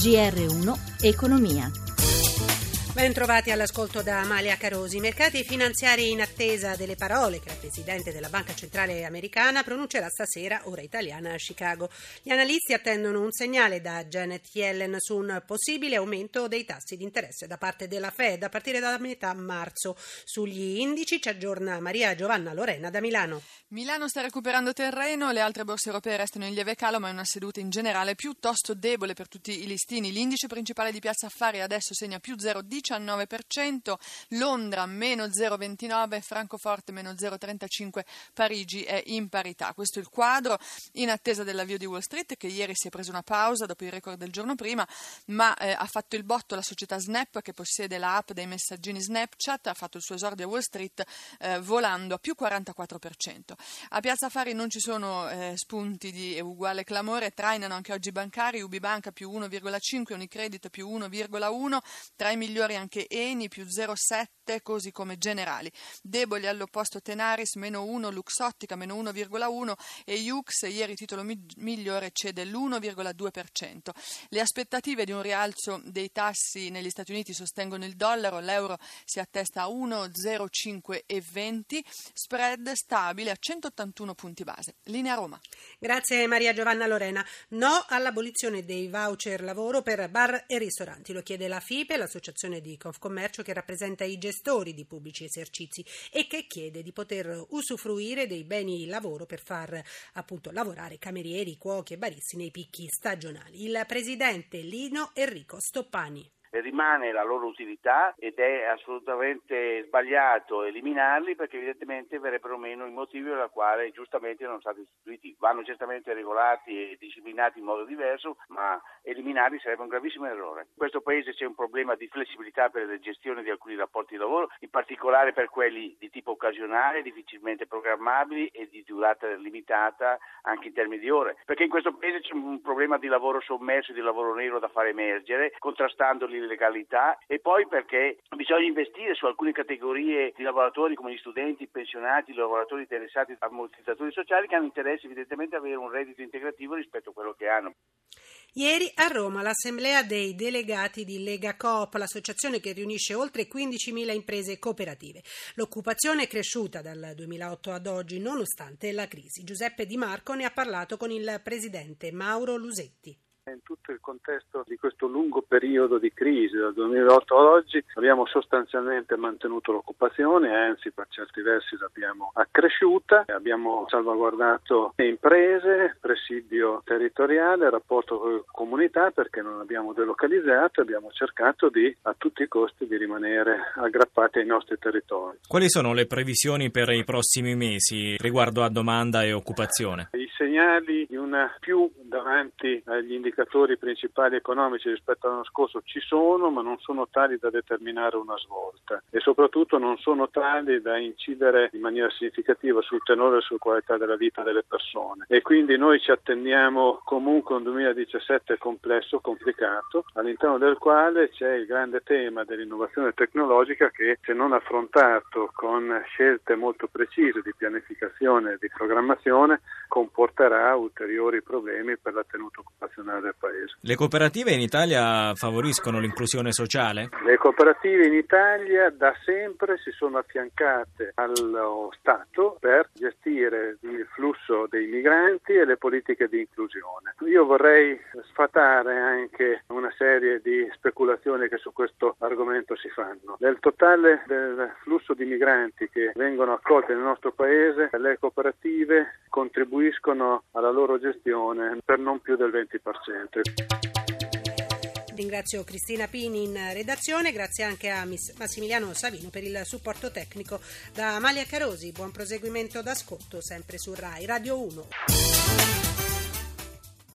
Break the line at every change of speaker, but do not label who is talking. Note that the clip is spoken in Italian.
GR1 Economia.
Ben trovati all'ascolto da Amalia Carosi. I mercati finanziari in attesa delle parole che la Presidente della Banca Centrale Americana pronuncerà stasera, ora italiana, a Chicago. Gli analisti attendono un segnale da Janet Yellen su un possibile aumento dei tassi di interesse da parte della Fed a partire da metà marzo. Sugli indici ci aggiorna Maria Giovanna Lorena da Milano.
Milano sta recuperando terreno, le altre borse europee restano in lieve calo, ma è una seduta in generale piuttosto debole per tutti i listini. L'indice principale di Piazza Affari adesso segna più 0,19%, Londra meno 0,29%, Francoforte meno 0,35%, Parigi è in parità. Questo è il quadro in attesa dell'avvio di Wall Street che ieri si è preso una pausa dopo il record del giorno prima, ma eh, ha fatto il botto la società Snap che possiede la app dei messaggini Snapchat, ha fatto il suo esordio a Wall Street eh, volando a più 44%. A Piazza Affari non ci sono eh, spunti di uguale clamore, trainano anche oggi i bancari, Ubibanca più 1,5, Unicredit più 1,1, tra i migliori anche Eni più 0,7, così come Generali. Deboli all'opposto Tenaris meno 1, Luxottica meno 1,1 e Jux, ieri titolo migliore, cede l'1,2%. Le aspettative di un rialzo dei tassi negli Stati Uniti sostengono il dollaro, l'euro si attesta a 1,05,20, spread stabile a 181 punti base. Linea Roma.
Grazie Maria Giovanna Lorena. No all'abolizione dei voucher lavoro per bar e ristoranti. Lo chiede la FIPE, l'associazione di Confcommercio che rappresenta i gestori di pubblici esercizi e che chiede di poter usufruire dei beni lavoro per far appunto lavorare camerieri, cuochi e baristi nei picchi stagionali. Il presidente Lino Enrico Stoppani
rimane la loro utilità ed è assolutamente sbagliato eliminarli perché evidentemente verrebbero meno i motivi per i quali giustamente non sono stati istituiti. Vanno certamente regolati e disciplinati in modo diverso, ma eliminarli sarebbe un gravissimo errore. In questo Paese c'è un problema di flessibilità per la gestione di alcuni rapporti di lavoro, in particolare per quelli di tipo occasionale, difficilmente programmabili e di durata limitata anche in termini di ore, perché in questo Paese c'è un problema di lavoro sommerso e di lavoro nero da far emergere, contrastandoli illegalità e poi perché bisogna investire su alcune categorie di lavoratori come gli studenti, i pensionati, i lavoratori interessati a ammortizzatori sociali che hanno interesse evidentemente ad avere un reddito integrativo rispetto a quello che hanno.
Ieri a Roma l'assemblea dei delegati di Lega Coop, l'associazione che riunisce oltre 15.000 imprese cooperative. L'occupazione è cresciuta dal 2008 ad oggi nonostante la crisi. Giuseppe Di Marco ne ha parlato con il presidente Mauro Lusetti
in tutto il contesto di questo lungo periodo di crisi dal 2008 ad oggi abbiamo sostanzialmente mantenuto l'occupazione, anzi per certi versi l'abbiamo accresciuta, abbiamo salvaguardato le imprese, presidio territoriale, rapporto con le comunità perché non abbiamo delocalizzato, abbiamo cercato di a tutti i costi di rimanere aggrappati ai nostri territori.
Quali sono le previsioni per i prossimi mesi riguardo a domanda e occupazione?
I segnali di una più davanti agli indicatori principali economici rispetto all'anno scorso ci sono, ma non sono tali da determinare una svolta e soprattutto non sono tali da incidere in maniera significativa sul tenore e sulla qualità della vita delle persone. E quindi noi ci attendiamo comunque un 2017 complesso, complicato, all'interno del quale c'è il grande tema dell'innovazione tecnologica che se non affrontato con scelte molto precise di pianificazione e di programmazione comporterà ulteriori problemi per la tenuta occupazionale del Paese.
Le cooperative in Italia favoriscono l'inclusione sociale?
Le cooperative in Italia da sempre si sono affiancate allo Stato per gestire il flusso dei migranti e le politiche di inclusione. Io vorrei sfatare anche una serie di speculazioni che su questo argomento si fanno. Nel totale del flusso di migranti che vengono accolti nel nostro Paese, le cooperative contribuiscono alla loro gestione per non più del 20%.
Ringrazio Cristina Pini in redazione, grazie anche a Massimiliano Savino per il supporto tecnico. Da Amalia Carosi, buon proseguimento d'ascolto sempre su RAI Radio 1.